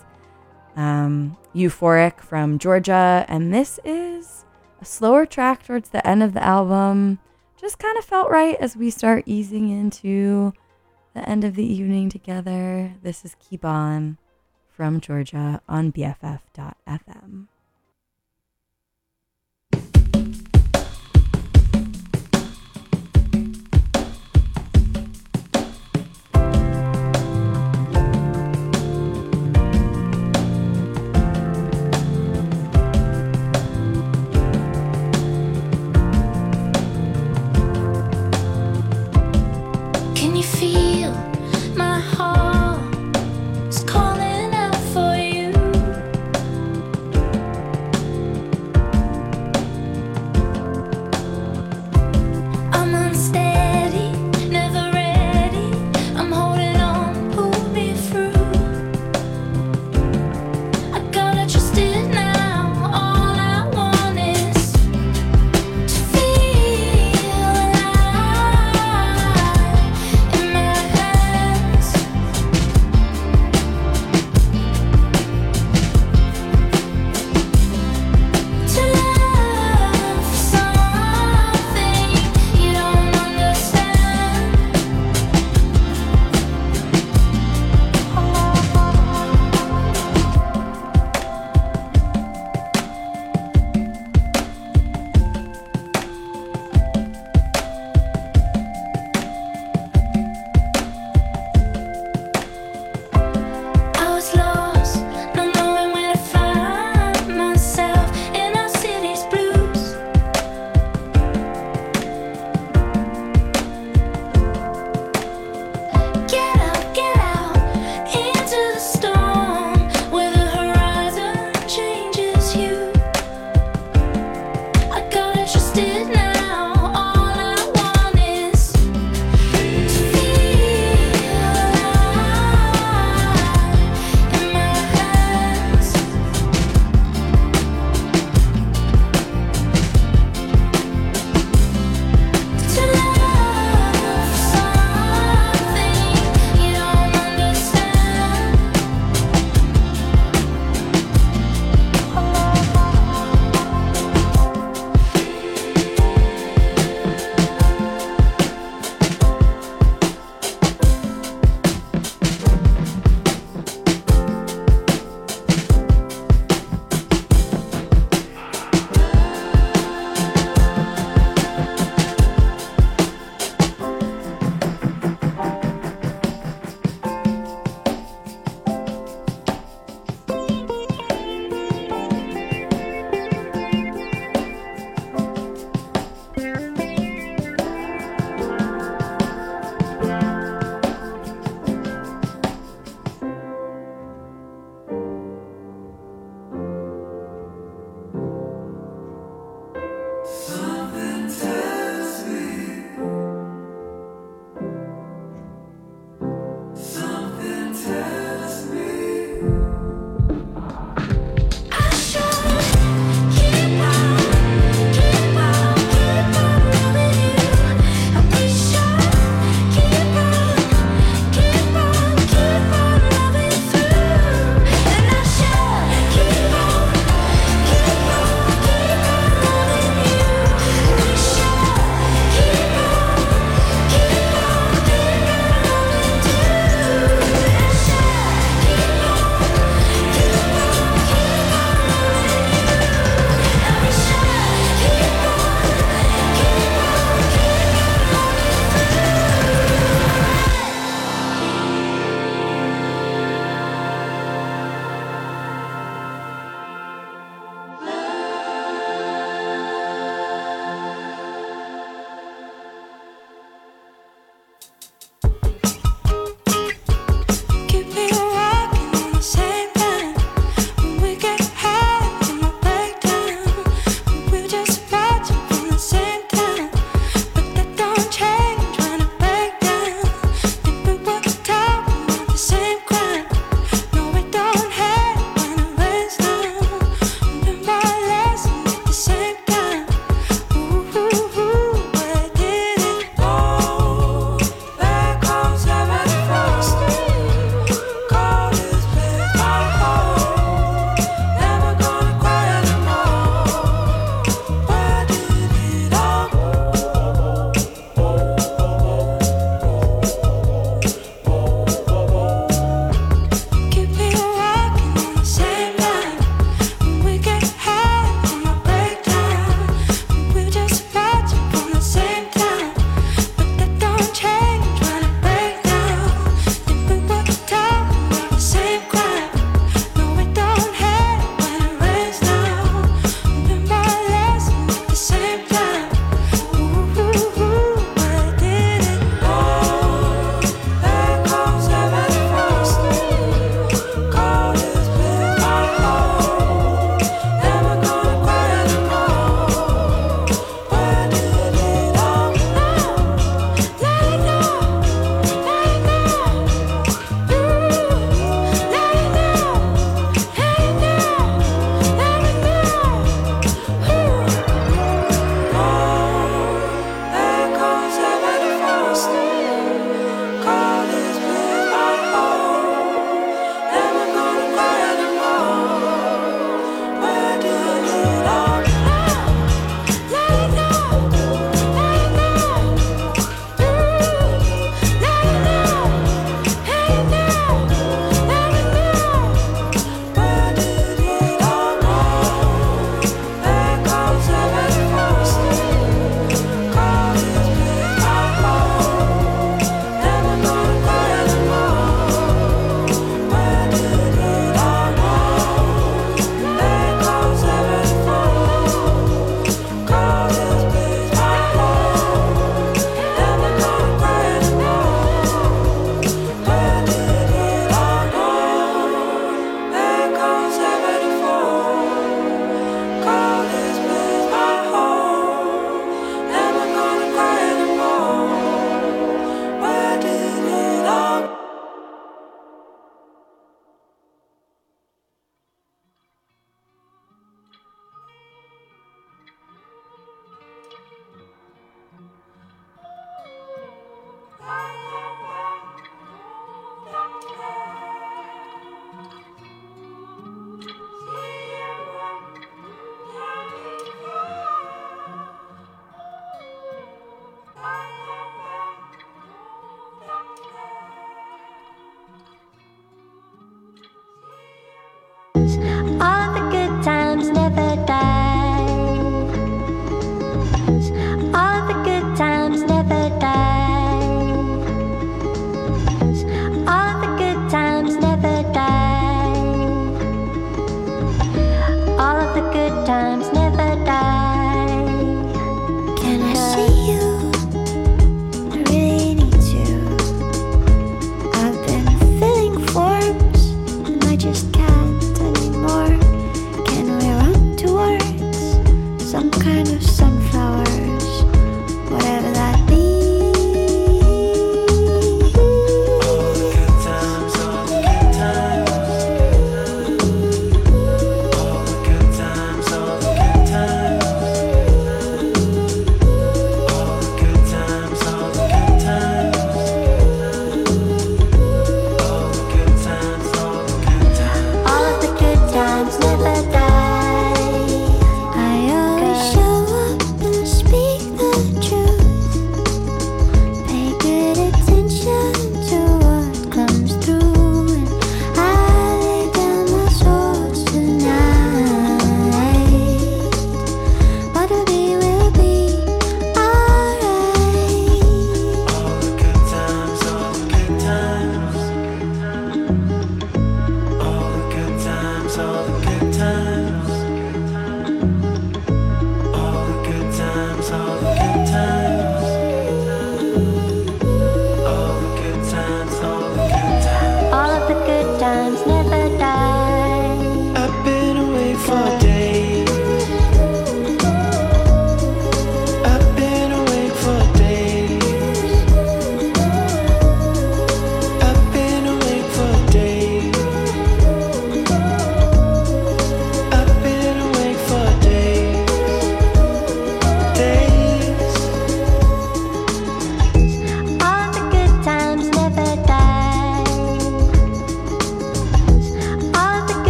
Um, Euphoric from Georgia. And this is a slower track towards the end of the album. Just kind of felt right as we start easing into the end of the evening together. This is Keep On from Georgia on BFF.fm.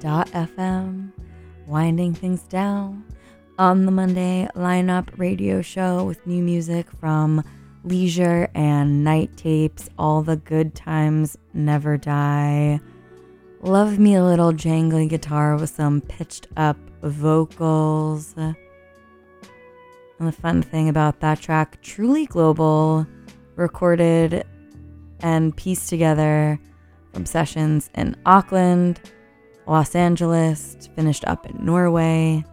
BFF.FM, winding things down on the Monday lineup radio show with new music from Leisure and Night Tapes. All the good times never die. Love me a little jangly guitar with some pitched up vocals. And the fun thing about that track, truly global, recorded and pieced together from sessions in Auckland, Los Angeles, finished up in Norway.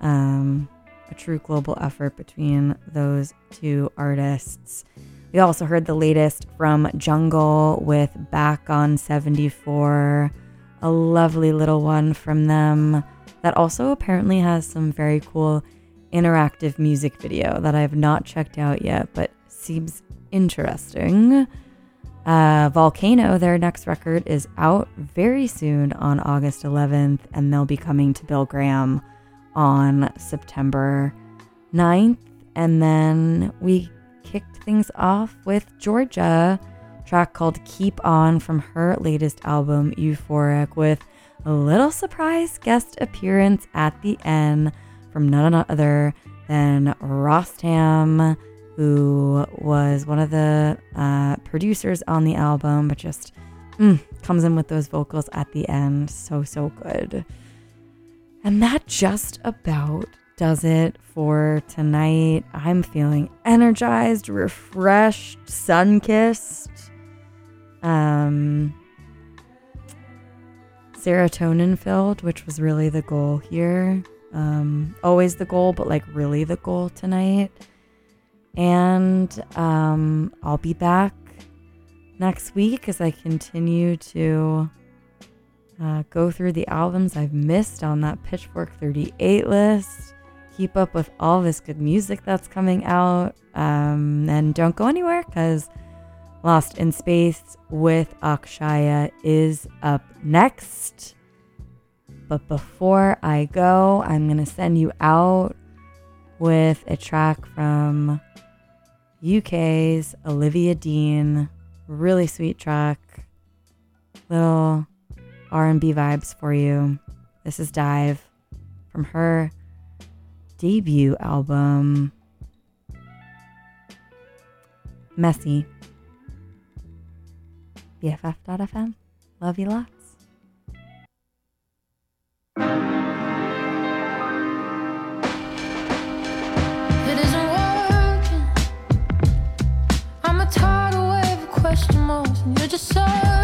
Um, a true global effort between those two artists. We also heard the latest from Jungle with Back on 74, a lovely little one from them that also apparently has some very cool interactive music video that I have not checked out yet, but seems interesting. Uh, Volcano, their next record, is out very soon on August 11th, and they'll be coming to Bill Graham on September 9th. And then we kicked things off with Georgia, track called Keep On from her latest album, Euphoric, with a little surprise guest appearance at the end from none other than Rostam, who was one of the uh, producers on the album, but just mm, comes in with those vocals at the end. So, so good. And that just about does it for tonight. I'm feeling energized, refreshed, sun kissed. Um, serotonin filled, which was really the goal here. Um, always the goal, but like really the goal tonight. And um, I'll be back next week as I continue to uh, go through the albums I've missed on that Pitchfork 38 list. Keep up with all this good music that's coming out. Um, and don't go anywhere because Lost in Space with Akshaya is up next. But before I go, I'm going to send you out with a track from UK's Olivia Dean. Really sweet track. Little R&B vibes for you. This is Dive from her debut album Messy. BFF.fm. Love you lots. You're just surfing.